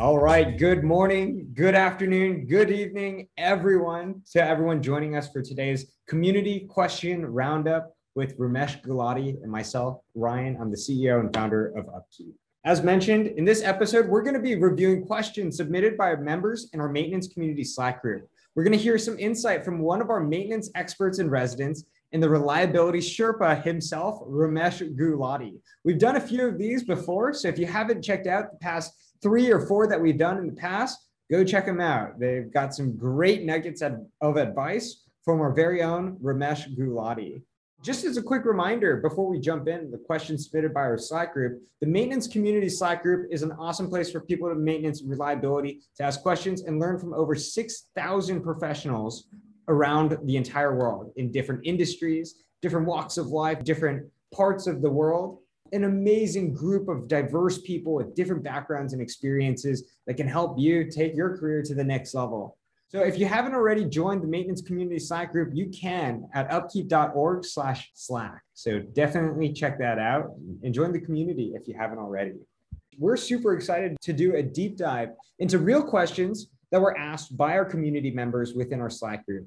All right. Good morning, good afternoon, good evening, everyone, to everyone joining us for today's community question roundup with Ramesh Gulati and myself, Ryan. I'm the CEO and founder of Upkeep. As mentioned, in this episode, we're going to be reviewing questions submitted by members in our maintenance community Slack group. We're going to hear some insight from one of our maintenance experts in residence and the reliability Sherpa himself, Ramesh Gulati. We've done a few of these before, so if you haven't checked out the past three or four that we've done in the past, go check them out. They've got some great nuggets of advice from our very own Ramesh Gulati. Just as a quick reminder, before we jump in, the questions submitted by our Slack group, the maintenance community Slack group is an awesome place for people to maintenance reliability, to ask questions and learn from over 6,000 professionals around the entire world in different industries, different walks of life, different parts of the world an amazing group of diverse people with different backgrounds and experiences that can help you take your career to the next level. So if you haven't already joined the maintenance community Slack group, you can at upkeep.org slash Slack. So definitely check that out and join the community if you haven't already. We're super excited to do a deep dive into real questions that were asked by our community members within our Slack group.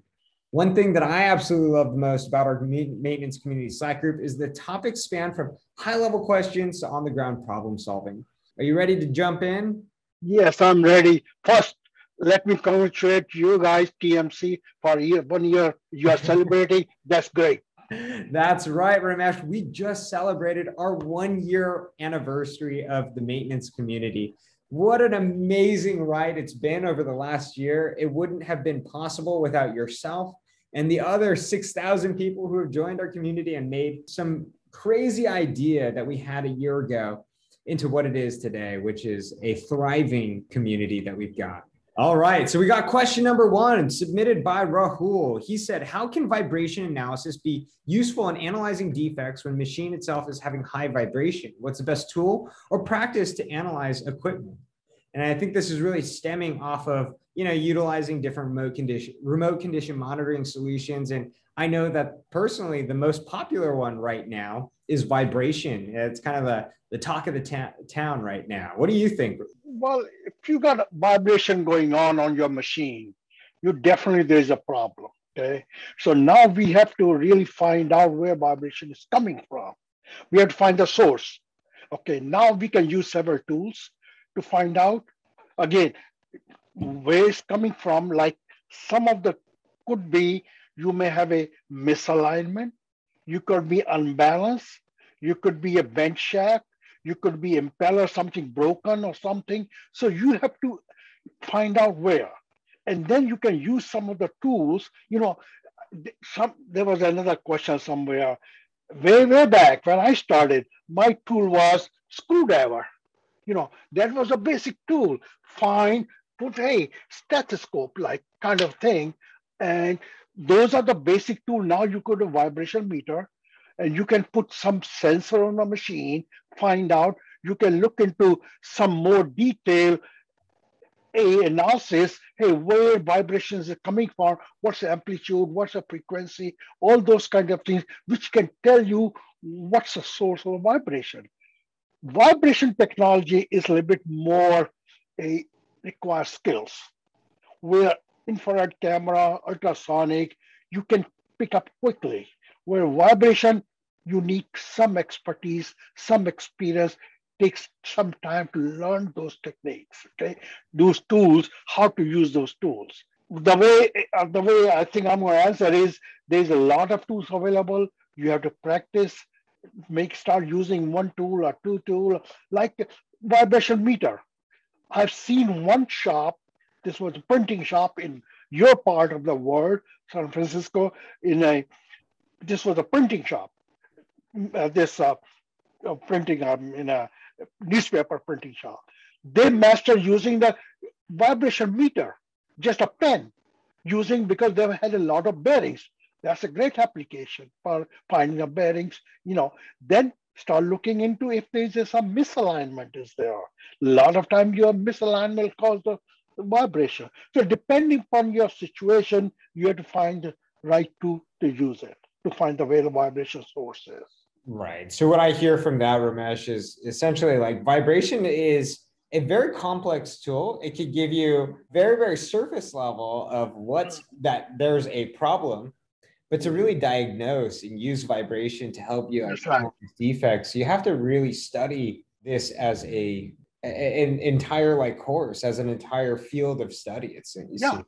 One thing that I absolutely love the most about our maintenance community Slack group is the topics span from high level questions to on the ground problem solving. Are you ready to jump in? Yes, I'm ready. First, let me congratulate you guys, TMC, for year, one year you are celebrating. That's great. That's right, Ramesh. We just celebrated our one year anniversary of the maintenance community. What an amazing ride it's been over the last year. It wouldn't have been possible without yourself and the other 6,000 people who have joined our community and made some crazy idea that we had a year ago into what it is today, which is a thriving community that we've got. All right, so we got question number one submitted by Rahul. He said, How can vibration analysis be useful in analyzing defects when machine itself is having high vibration? What's the best tool or practice to analyze equipment? And I think this is really stemming off of you know utilizing different remote condition remote condition monitoring solutions. And I know that personally, the most popular one right now is vibration. It's kind of the the talk of the ta- town right now. What do you think? Well, if you got vibration going on on your machine, you definitely there's a problem. Okay, so now we have to really find out where vibration is coming from. We have to find the source. Okay, now we can use several tools to find out. Again, where it's coming from, like some of the could be you may have a misalignment, you could be unbalanced, you could be a bench shaft, you could be impeller, something broken or something. So you have to find out where. And then you can use some of the tools. You know, some there was another question somewhere. Way, way back when I started, my tool was screwdriver. You know, that was a basic tool. Find, put a stethoscope like kind of thing. And those are the basic tool. Now you go to vibration meter and you can put some sensor on the machine, find out, you can look into some more detail a analysis, hey, where vibrations are coming from, what's the amplitude, what's the frequency, all those kind of things, which can tell you what's the source of vibration. Vibration technology is a little bit more a requires skills. Where infrared camera, ultrasonic, you can pick up quickly. Where vibration, you need some expertise, some experience, takes some time to learn those techniques, okay? Those tools, how to use those tools. The way, uh, the way I think I'm to answer is there's a lot of tools available. You have to practice make start using one tool or two tool like vibration meter. I've seen one shop. This was a printing shop in your part of the world, San Francisco. In a this was a printing shop. Uh, this uh, uh, printing um, in a newspaper printing shop. They master using the vibration meter, just a pen, using because they had a lot of bearings. That's a great application for finding the bearings, you know, then start looking into if there's some misalignment is there. A lot of time your misalignment causes the vibration. So depending upon your situation, you have to find the right tool to use it, to find the where the vibration source is. Right. So what I hear from that, Ramesh, is essentially like vibration is a very complex tool. It could give you very, very surface level of what's that there's a problem, but to really diagnose and use vibration to help you right. defects, you have to really study this as a an entire like course, as an entire field of study. It's yeah,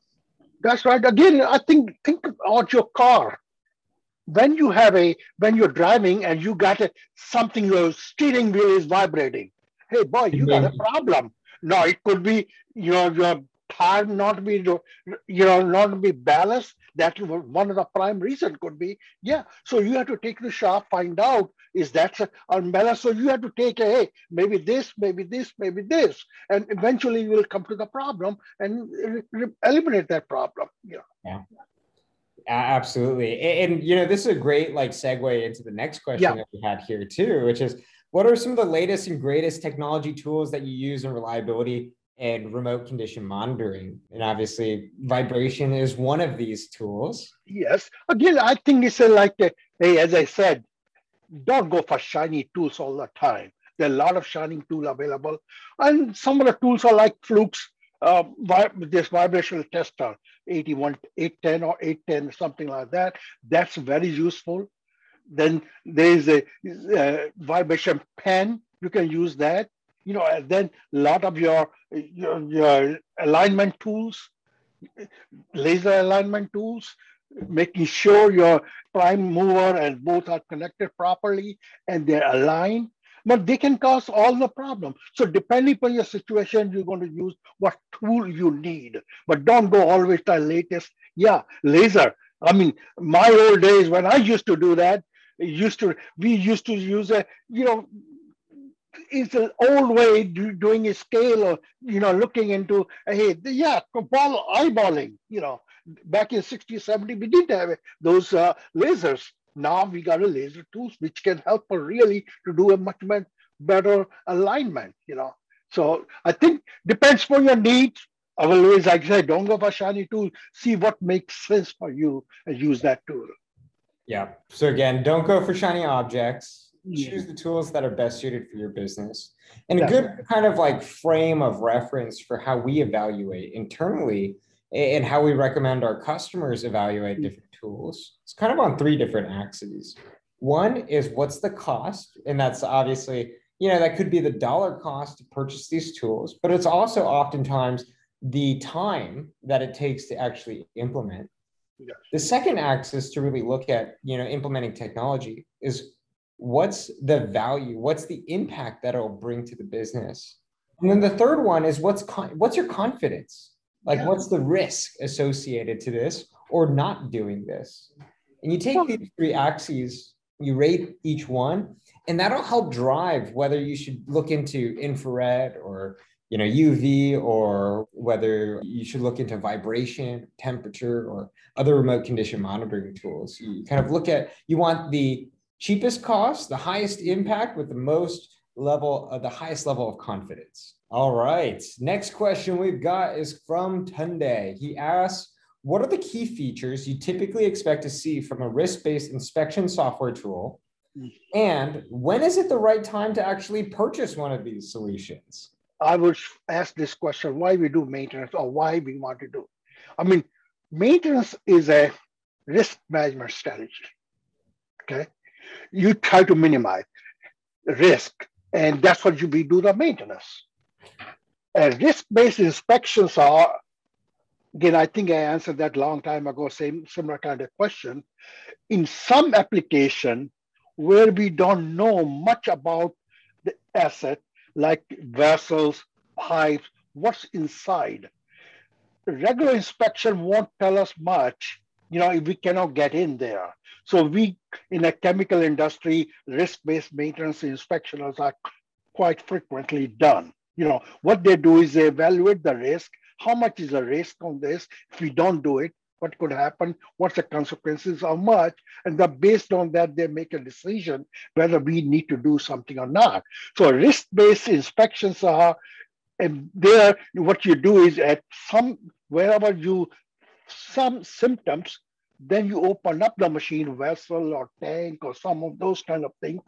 that's right. Again, I think think about your car. When you have a when you're driving and you got a, something your steering wheel is vibrating hey boy, you got a problem. No, it could be you know your tire not be you know not be balanced. That one of the prime reason could be yeah. So you have to take the shop, find out is that unbalanced. So you have to take a hey maybe this, maybe this, maybe this, and eventually you will come to the problem and eliminate that problem. Yeah. Yeah. Absolutely. And, and, you know, this is a great like segue into the next question yeah. that we had here too, which is what are some of the latest and greatest technology tools that you use in reliability and remote condition monitoring? And obviously, vibration is one of these tools. Yes. Again, I think it's like, a, hey, as I said, don't go for shiny tools all the time. There are a lot of shining tools available. And some of the tools are like Flukes, uh, this vibrational tester, 81, 810 or 810, something like that. That's very useful. Then there's a, a vibration pen. You can use that. You know, and then a lot of your, your, your alignment tools, laser alignment tools, making sure your prime mover and both are connected properly and they're aligned but they can cause all the problem. So depending upon your situation, you're going to use what tool you need, but don't go always the latest. Yeah, laser. I mean, my old days when I used to do that, used to we used to use a you know it's an old way do, doing a scale or you know looking into hey yeah ball eyeballing you know back in 60 70 we didn't have those uh, lasers now we got a laser tools which can help really to do a much better alignment you know so i think depends on your needs I will always like I said, don't go for shiny tool. See what makes sense for you and use that tool. Yeah. So again, don't go for shiny objects. Choose the tools that are best suited for your business. And a good kind of like frame of reference for how we evaluate internally and how we recommend our customers evaluate mm. different tools. It's kind of on three different axes. One is what's the cost? And that's obviously, you know, that could be the dollar cost to purchase these tools, but it's also oftentimes the time that it takes to actually implement. The second axis to really look at, you know, implementing technology is what's the value, what's the impact that it'll bring to the business. And then the third one is what's con- what's your confidence? Like yeah. what's the risk associated to this or not doing this? And you take these three axes, you rate each one, and that'll help drive whether you should look into infrared or you know uv or whether you should look into vibration temperature or other remote condition monitoring tools you kind of look at you want the cheapest cost the highest impact with the most level uh, the highest level of confidence all right next question we've got is from tunde he asks what are the key features you typically expect to see from a risk-based inspection software tool and when is it the right time to actually purchase one of these solutions I would ask this question, why we do maintenance or why we want to do. I mean, maintenance is a risk management strategy, okay? You try to minimize risk and that's what you do the maintenance. And risk-based inspections are, again, I think I answered that long time ago, same similar kind of question. In some application where we don't know much about the asset, like vessels, pipes, what's inside. Regular inspection won't tell us much, you know, if we cannot get in there. So we, in a chemical industry, risk-based maintenance inspections are quite frequently done. You know, what they do is they evaluate the risk. How much is the risk on this? If we don't do it, what could happen, what's the consequences, how much, and then based on that, they make a decision whether we need to do something or not. So risk-based inspections are, and there, what you do is at some, wherever you, some symptoms, then you open up the machine vessel or tank or some of those kind of things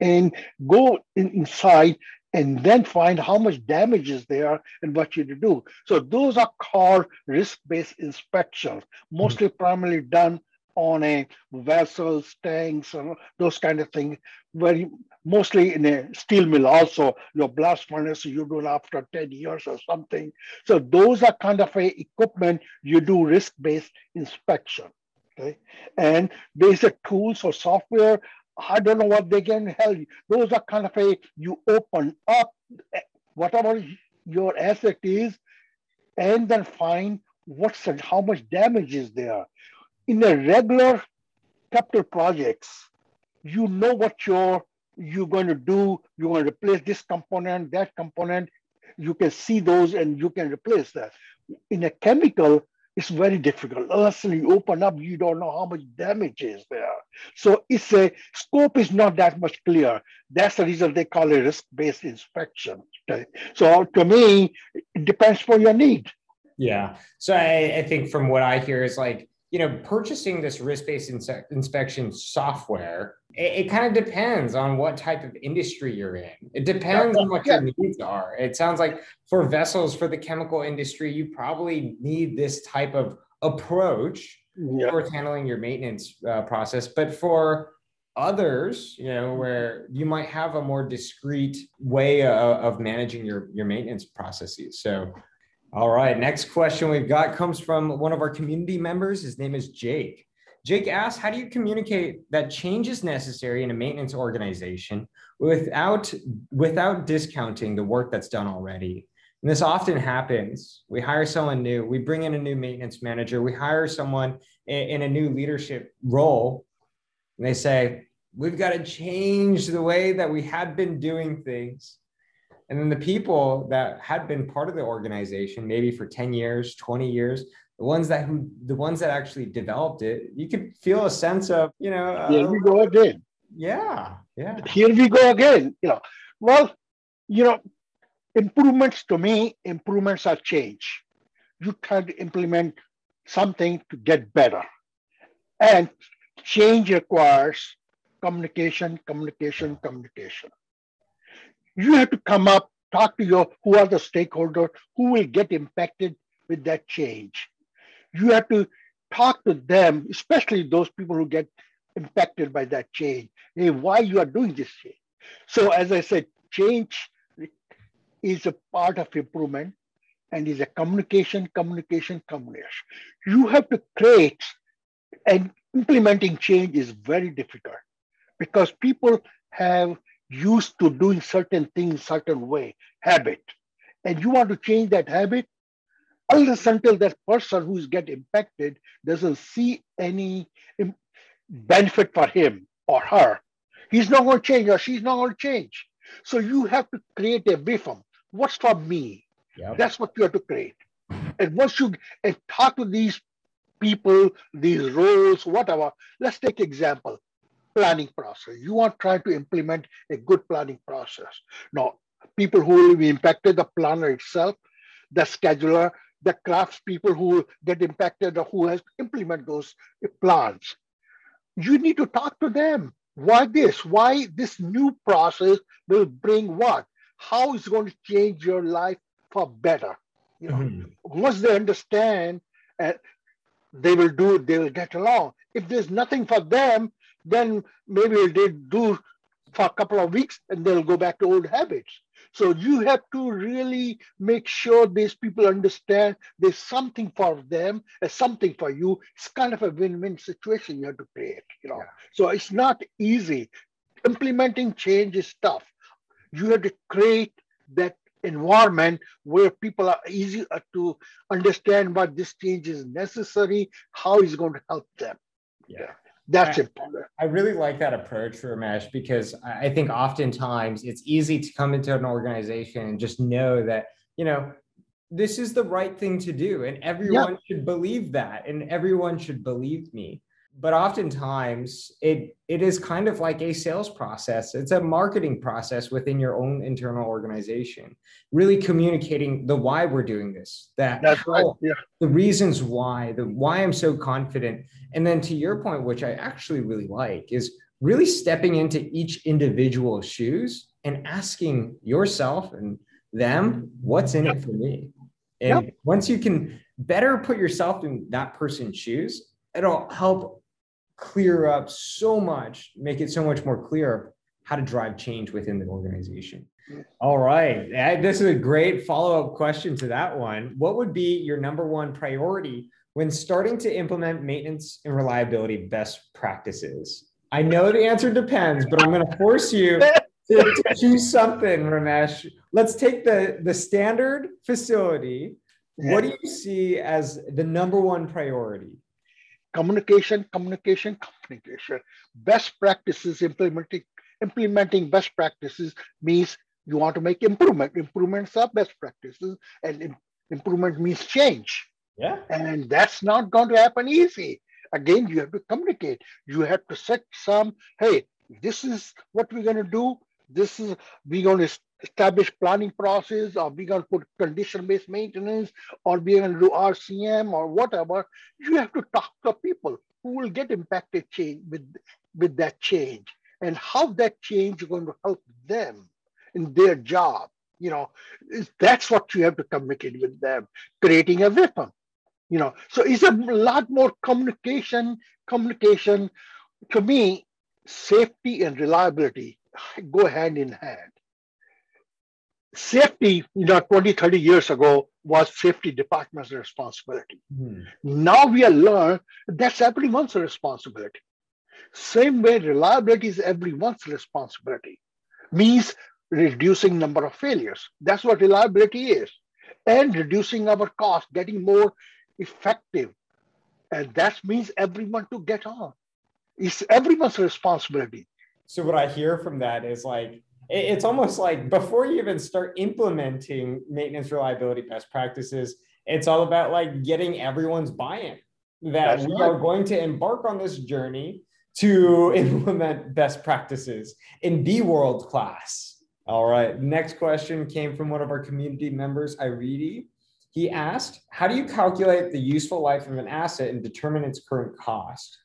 and go in, inside and then find how much damage is there and what you to do. So those are called risk-based inspections, mostly mm-hmm. primarily done on a vessels, tanks, and those kind of things. Very mostly in a steel mill. Also, your blast furnace you do it after 10 years or something. So those are kind of a equipment you do risk-based inspection. Okay, and basic tools or software I don't know what they can help you. Those are kind of a, you open up eh, whatever your asset is and then find what's how much damage is there. In a regular capital projects, you know what you're, you're going to do. You're going to replace this component, that component. You can see those and you can replace that. In a chemical, it's very difficult. Unless you open up, you don't know how much damage is there. So it's a scope is not that much clear. That's the reason they call it risk-based inspection. Okay? So to me, it depends for your need. Yeah. So I, I think from what I hear is like, you know, purchasing this risk-based inspection software, it, it, kind of depends on what type of industry you're in. It depends on what your needs are. It sounds like for vessels for the chemical industry, you probably need this type of approach yeah. for handling your maintenance uh, process. But for others, you know, where you might have a more discreet way of, of managing your your maintenance processes. So all right. Next question we've got comes from one of our community members. His name is Jake. Jake asks, how do you communicate that change is necessary in a maintenance organization without, without discounting the work that's done already? And this often happens. We hire someone new, we bring in a new maintenance manager, we hire someone in, in a new leadership role, and they say, we've got to change the way that we had been doing things and then the people that had been part of the organization, maybe for 10 years, 20 years, the ones that who the ones that actually developed it, you could feel a sense of, you know, uh, here we go again. Yeah, yeah. Here we go again. You know, well, you know, improvements to me, improvements are change. You try to implement something to get better. And change requires communication, communication, communication you have to come up, talk to your who are the stakeholders, who will get impacted with that change. You have to talk to them, especially those people who get impacted by that change. Hey, why you are doing this change? So as I said, change is a part of improvement and is a communication, communication, communication. You have to create and implementing change is very difficult because people have used to doing certain things certain way, habit, and you want to change that habit, unless until that person who's get impacted doesn't see any benefit for him or her, he's not going to change or she's not going to change. So you have to create a WIIFM. What's for me? Yep. That's what you have to create. And once you and talk to these people, these roles, whatever, let's take example planning process. You are trying to implement a good planning process. Now, people who will be impacted, the planner itself, the scheduler, the crafts people who get impacted or who has implement those plans. You need to talk to them. Why this? Why this new process will bring what? How is going to change your life for better? You know, mm-hmm. once they understand, uh, they will do it, they will get along. If there's nothing for them, then maybe they do for a couple of weeks and they'll go back to old habits. So you have to really make sure these people understand there's something for them and something for you. It's kind of a win-win situation you have to create, you know. Yeah. So it's not easy. Implementing change is tough. You have to create that environment where people are easy uh, to understand what this change is necessary, how it's going to help them. Yeah. That's I, important. I really like that approach, Ramesh, because I think oftentimes it's easy to come into an organization and just know that, you know, this is the right thing to do. And everyone should believe that. And everyone should believe me but oftentimes it it is kind of like a sales process it's a marketing process within your own internal organization really communicating the why we're doing this that That's right. yeah. the reasons why the why i'm so confident and then to your point which i actually really like is really stepping into each individual shoes and asking yourself and them, what's in it for me? And yep. once you can better put yourself in that person's shoes, it'll help clear up so much, make it so much more clear how to drive change within the organization. All right. This is a great follow up question to that one. What would be your number one priority when starting to implement maintenance and reliability best practices? I know the answer depends, but I'm going to force you to, choose something, Ramesh. Let's take the, the standard facility. What do you see as the number one priority? Communication, communication, communication. Best practices implementing implementing best practices means you want to make improvement. Improvements are best practices, and improvement means change. Yeah. And that's not going to happen easy. Again, you have to communicate. You have to set some, hey, this is what we're going to do. This is, we're going to establish planning process, or we're going to put condition-based maintenance, or we're going to do RCM or whatever. You have to talk to people who will get impacted change with, with that change and how that change is going to help them in their job. You know, that's what you have to communicate with them, creating a weapon. You know, so it's a lot more communication. Communication, to me, safety and reliability go hand in hand. Safety, you know, 20, 30 years ago was safety department's responsibility. Hmm. Now we are learned that's everyone's responsibility. Same way reliability is everyone's responsibility. Means reducing number of failures. That's what reliability is. And reducing our cost, getting more effective. And that means everyone to get on. It's everyone's responsibility. So what I hear from that is like it's almost like before you even start implementing maintenance reliability best practices, it's all about like getting everyone's buy-in that That's we right. are going to embark on this journey to implement best practices and be world class. All right. Next question came from one of our community members, Iridi. He asked, How do you calculate the useful life of an asset and determine its current cost?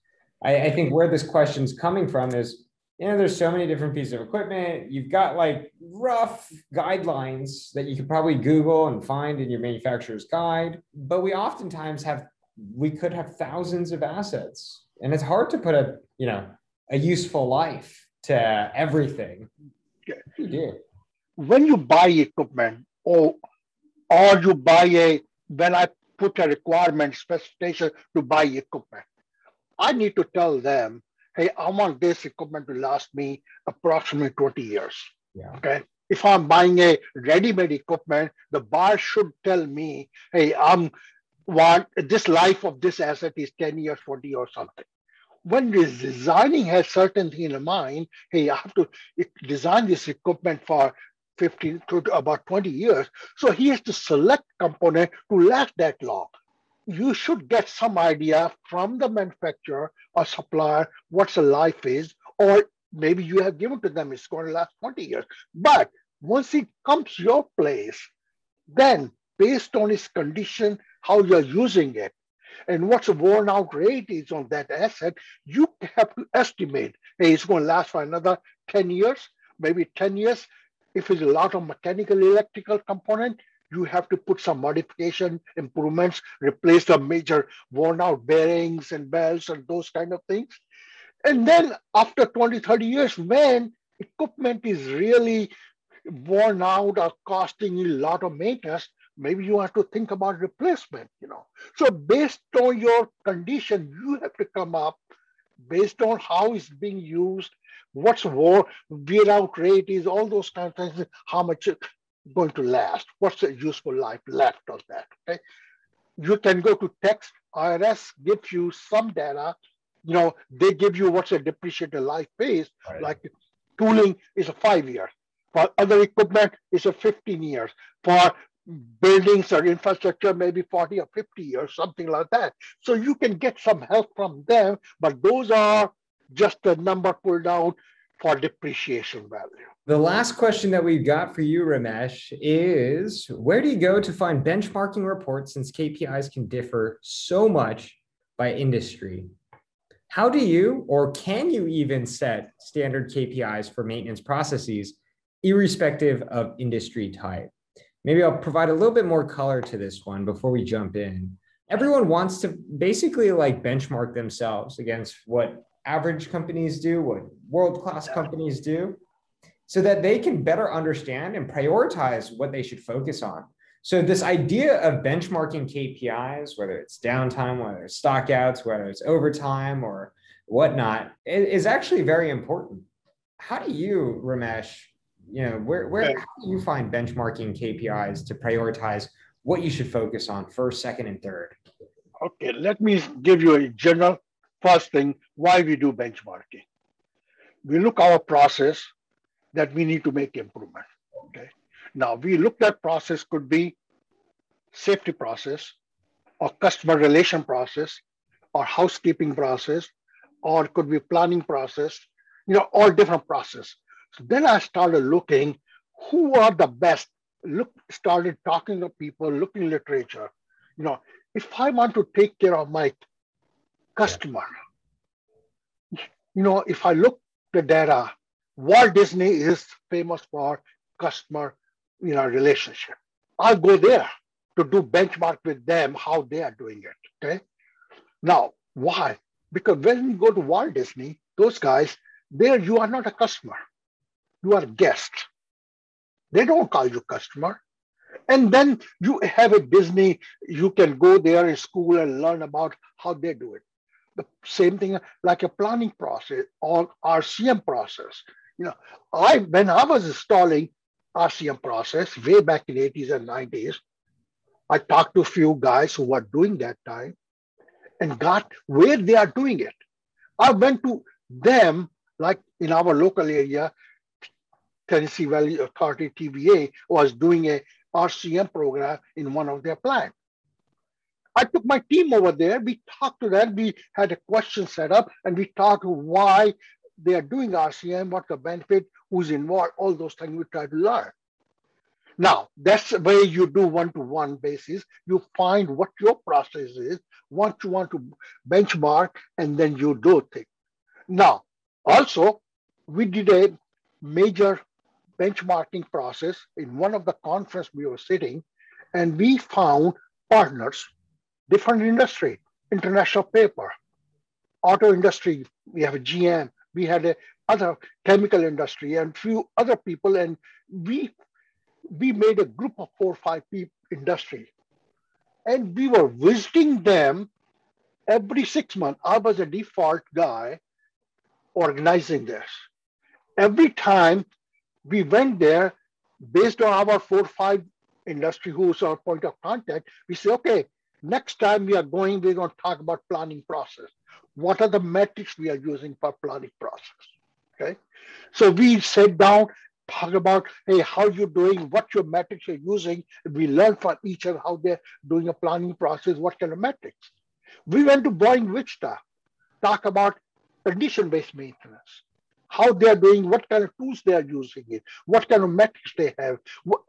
I, I think where this question is coming from is, you know, there's so many different pieces of equipment. You've got like rough guidelines that you could probably Google and find in your manufacturer's guide, but we oftentimes have, we could have thousands of assets, and it's hard to put a, you know, a useful life to everything. When you buy equipment or or you buy a when I put a requirement specification to buy equipment, I need to tell them, hey, I want this equipment to last me approximately 20 years. Yeah. Okay. If I'm buying a ready-made equipment, the bar should tell me, hey, I'm want this life of this asset is 10 years, 40 or something when designing has certain thing in mind, hey, I have to design this equipment for 15 to about 20 years. So he has to select component to last that long. You should get some idea from the manufacturer or supplier what the life is, or maybe you have given to them it's going to last 20 years. But once it comes your place, then based on its condition, how you're using it, and what's the worn out rate is on that asset, you have to estimate, hey, it's going to last for another 10 years, maybe 10 years. If it's a lot of mechanical electrical component, you have to put some modification improvements, replace the major worn out bearings and belts and those kind of things. And then after 20, 30 years, when equipment is really worn out or costing a lot of maintenance, maybe you have to think about replacement, you know. So based on your condition, you have to come up based on how it's being used, what's war, wear out rate is, all those kind of things, how much going to last, what's the useful life left of that, okay? You can go to text, IRS gives you some data, you know, they give you what's a depreciated life is, right. like tooling is a five year. For other equipment, it's a 15 years. For buildings or infrastructure maybe 40 or 50 years, something like that. So you can get some help from them, but those are just a number pulled out for depreciation value. The last question that we've got for you, Ramesh, is where do you go to find benchmarking reports since KPIs can differ so much by industry? How do you or can you even set standard KPIs for maintenance processes irrespective of industry type. Maybe I'll provide a little bit more color to this one before we jump in. Everyone wants to basically like benchmark themselves against what average companies do, what world class companies do, so that they can better understand and prioritize what they should focus on. So, this idea of benchmarking KPIs, whether it's downtime, whether it's stockouts, whether it's overtime or whatnot, is actually very important. How do you, Ramesh, you know, where, where how do you find benchmarking KPIs to prioritize what you should focus on first, second, and third? Okay, let me give you a general first thing why we do benchmarking. We look our process that we need to make improvement. Okay. Now we look at process could be safety process or customer relation process or housekeeping process or could be planning process, you know, all different process. So then I started looking who are the best, look, started talking to people, looking literature. You know, if I want to take care of my customer, you know, if I look the data, Walt Disney is famous for customer, you know, relationship. I'll go there to do benchmark with them how they are doing it. Okay. Now, why? Because when you go to Walt Disney, those guys, there you are not a customer, you are a guest. They don't call you customer. And then you have a Disney, you can go there in school and learn about how they do it. The same thing like a planning process or RCM process. You know, I when I was installing RCM process way back in 80s and 90s, I talked to a few guys who were doing that time and got where they are doing it. I went to them, like in our local area, Tennessee Valley Authority TVA was doing a RCM program in one of their plants. I took my team over there. We talked to them. We had a question set up and we talked why they are doing RCM, what the benefit, who's involved, all those things we try to learn. Now, that's the way you do one-to-one basis. You find what your process is, what you want to benchmark, and then you do things. Now, also, we did a major benchmarking process in one of the conference we were sitting, and we found partners, different industry, international paper, auto industry, we have a GM, we had a other chemical industry and few other people, and we we made a group of four or five people industry, and we were visiting them every six months. I was a default guy organizing this. Every time we went there, based on our four or five industry who's our point of contact, we say, okay, next time we are going, we're going to talk about planning process. What are the metrics we are using for planning process? Okay. So we sit down, talk about, hey, how you're doing, what your metrics you're using. We learn from each other how they're doing a planning process, what kind of metrics. We went to Boeing Wichita, talk about condition-based maintenance how they are doing, what kind of tools they are using it, what kind of metrics they have.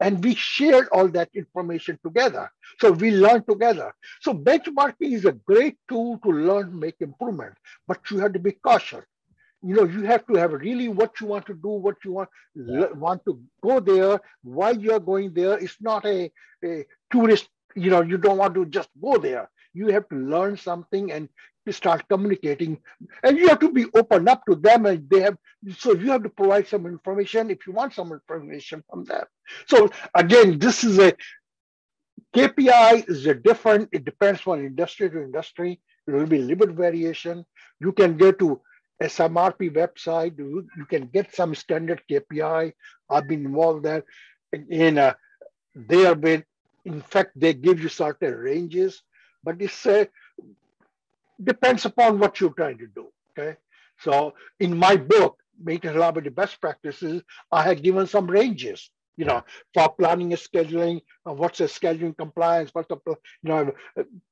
And we shared all that information together. So we learn together. So benchmarking is a great tool to learn, make improvement, but you have to be cautious. You know, you have to have really what you want to do, what you want, yeah. want to go there, why you're going there. It's not a, a tourist, you know, you don't want to just go there you have to learn something and start communicating. And you have to be open up to them and they have so you have to provide some information if you want some information from them. So again this is a kpi is a different it depends on industry to industry. There will be little variation. You can go to smrp website. You, you can get some standard kpi i've been involved there. In a, uh, they have been in fact they give you certain ranges but it's a depends upon what you're trying to do. Okay. So in my book, Making the Best Practices, I had given some ranges, you know, for planning and scheduling, uh, what's a scheduling compliance, what's the, you know,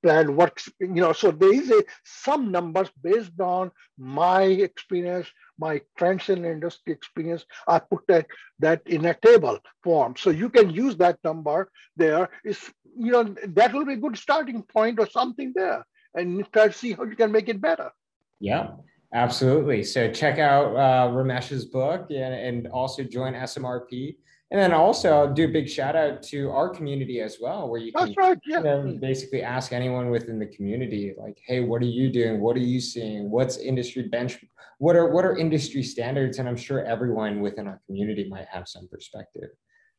plan, what's, you know, so there is a, some numbers based on my experience, my trends in industry experience, I put that, that in a table form. So you can use that number there is, you know, that will be a good starting point or something there and try to see how you can make it better. Yeah. Absolutely. So check out uh, Ramesh's book and, and also join SMRP. And then also do a big shout out to our community as well, where you can right. Yeah. you know, basically ask anyone within the community, like, hey, what are you doing? What are you seeing? What's industry bench? What are what are industry standards? And I'm sure everyone within our community might have some perspective.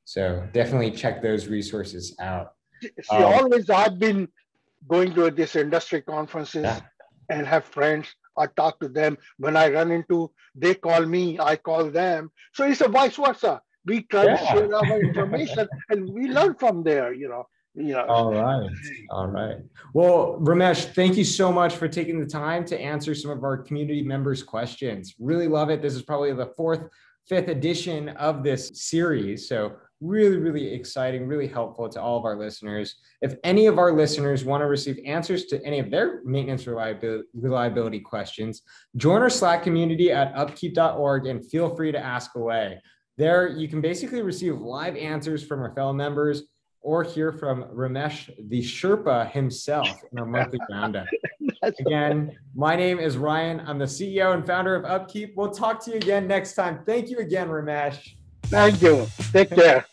So definitely check those resources out. See, Um, always I've been going to these industry conferences Yeah. and have friends. I talk to them. When I run into, they call me, I call them. So it's a vice versa. We try to share our information and we learn from there, you know. You know. All right. All right. Well, Ramesh, thank you so much for taking the time to answer some of our community members' questions. Really love it. This is probably the fourth, fifth edition of this series. So, really, really exciting, really helpful to all of our listeners. If any of our listeners want to receive answers to any of their maintenance reliability, reliability questions, join our Slack community at upkeep.org and feel free to ask away. There, you can basically receive live answers from our fellow members or hear from Ramesh, the Sherpa himself in our monthly roundup. Again, my name is Ryan. I'm the CEO and founder of Upkeep. We'll talk to you again next time. Thank you again, Ramesh. Thank you. Take care.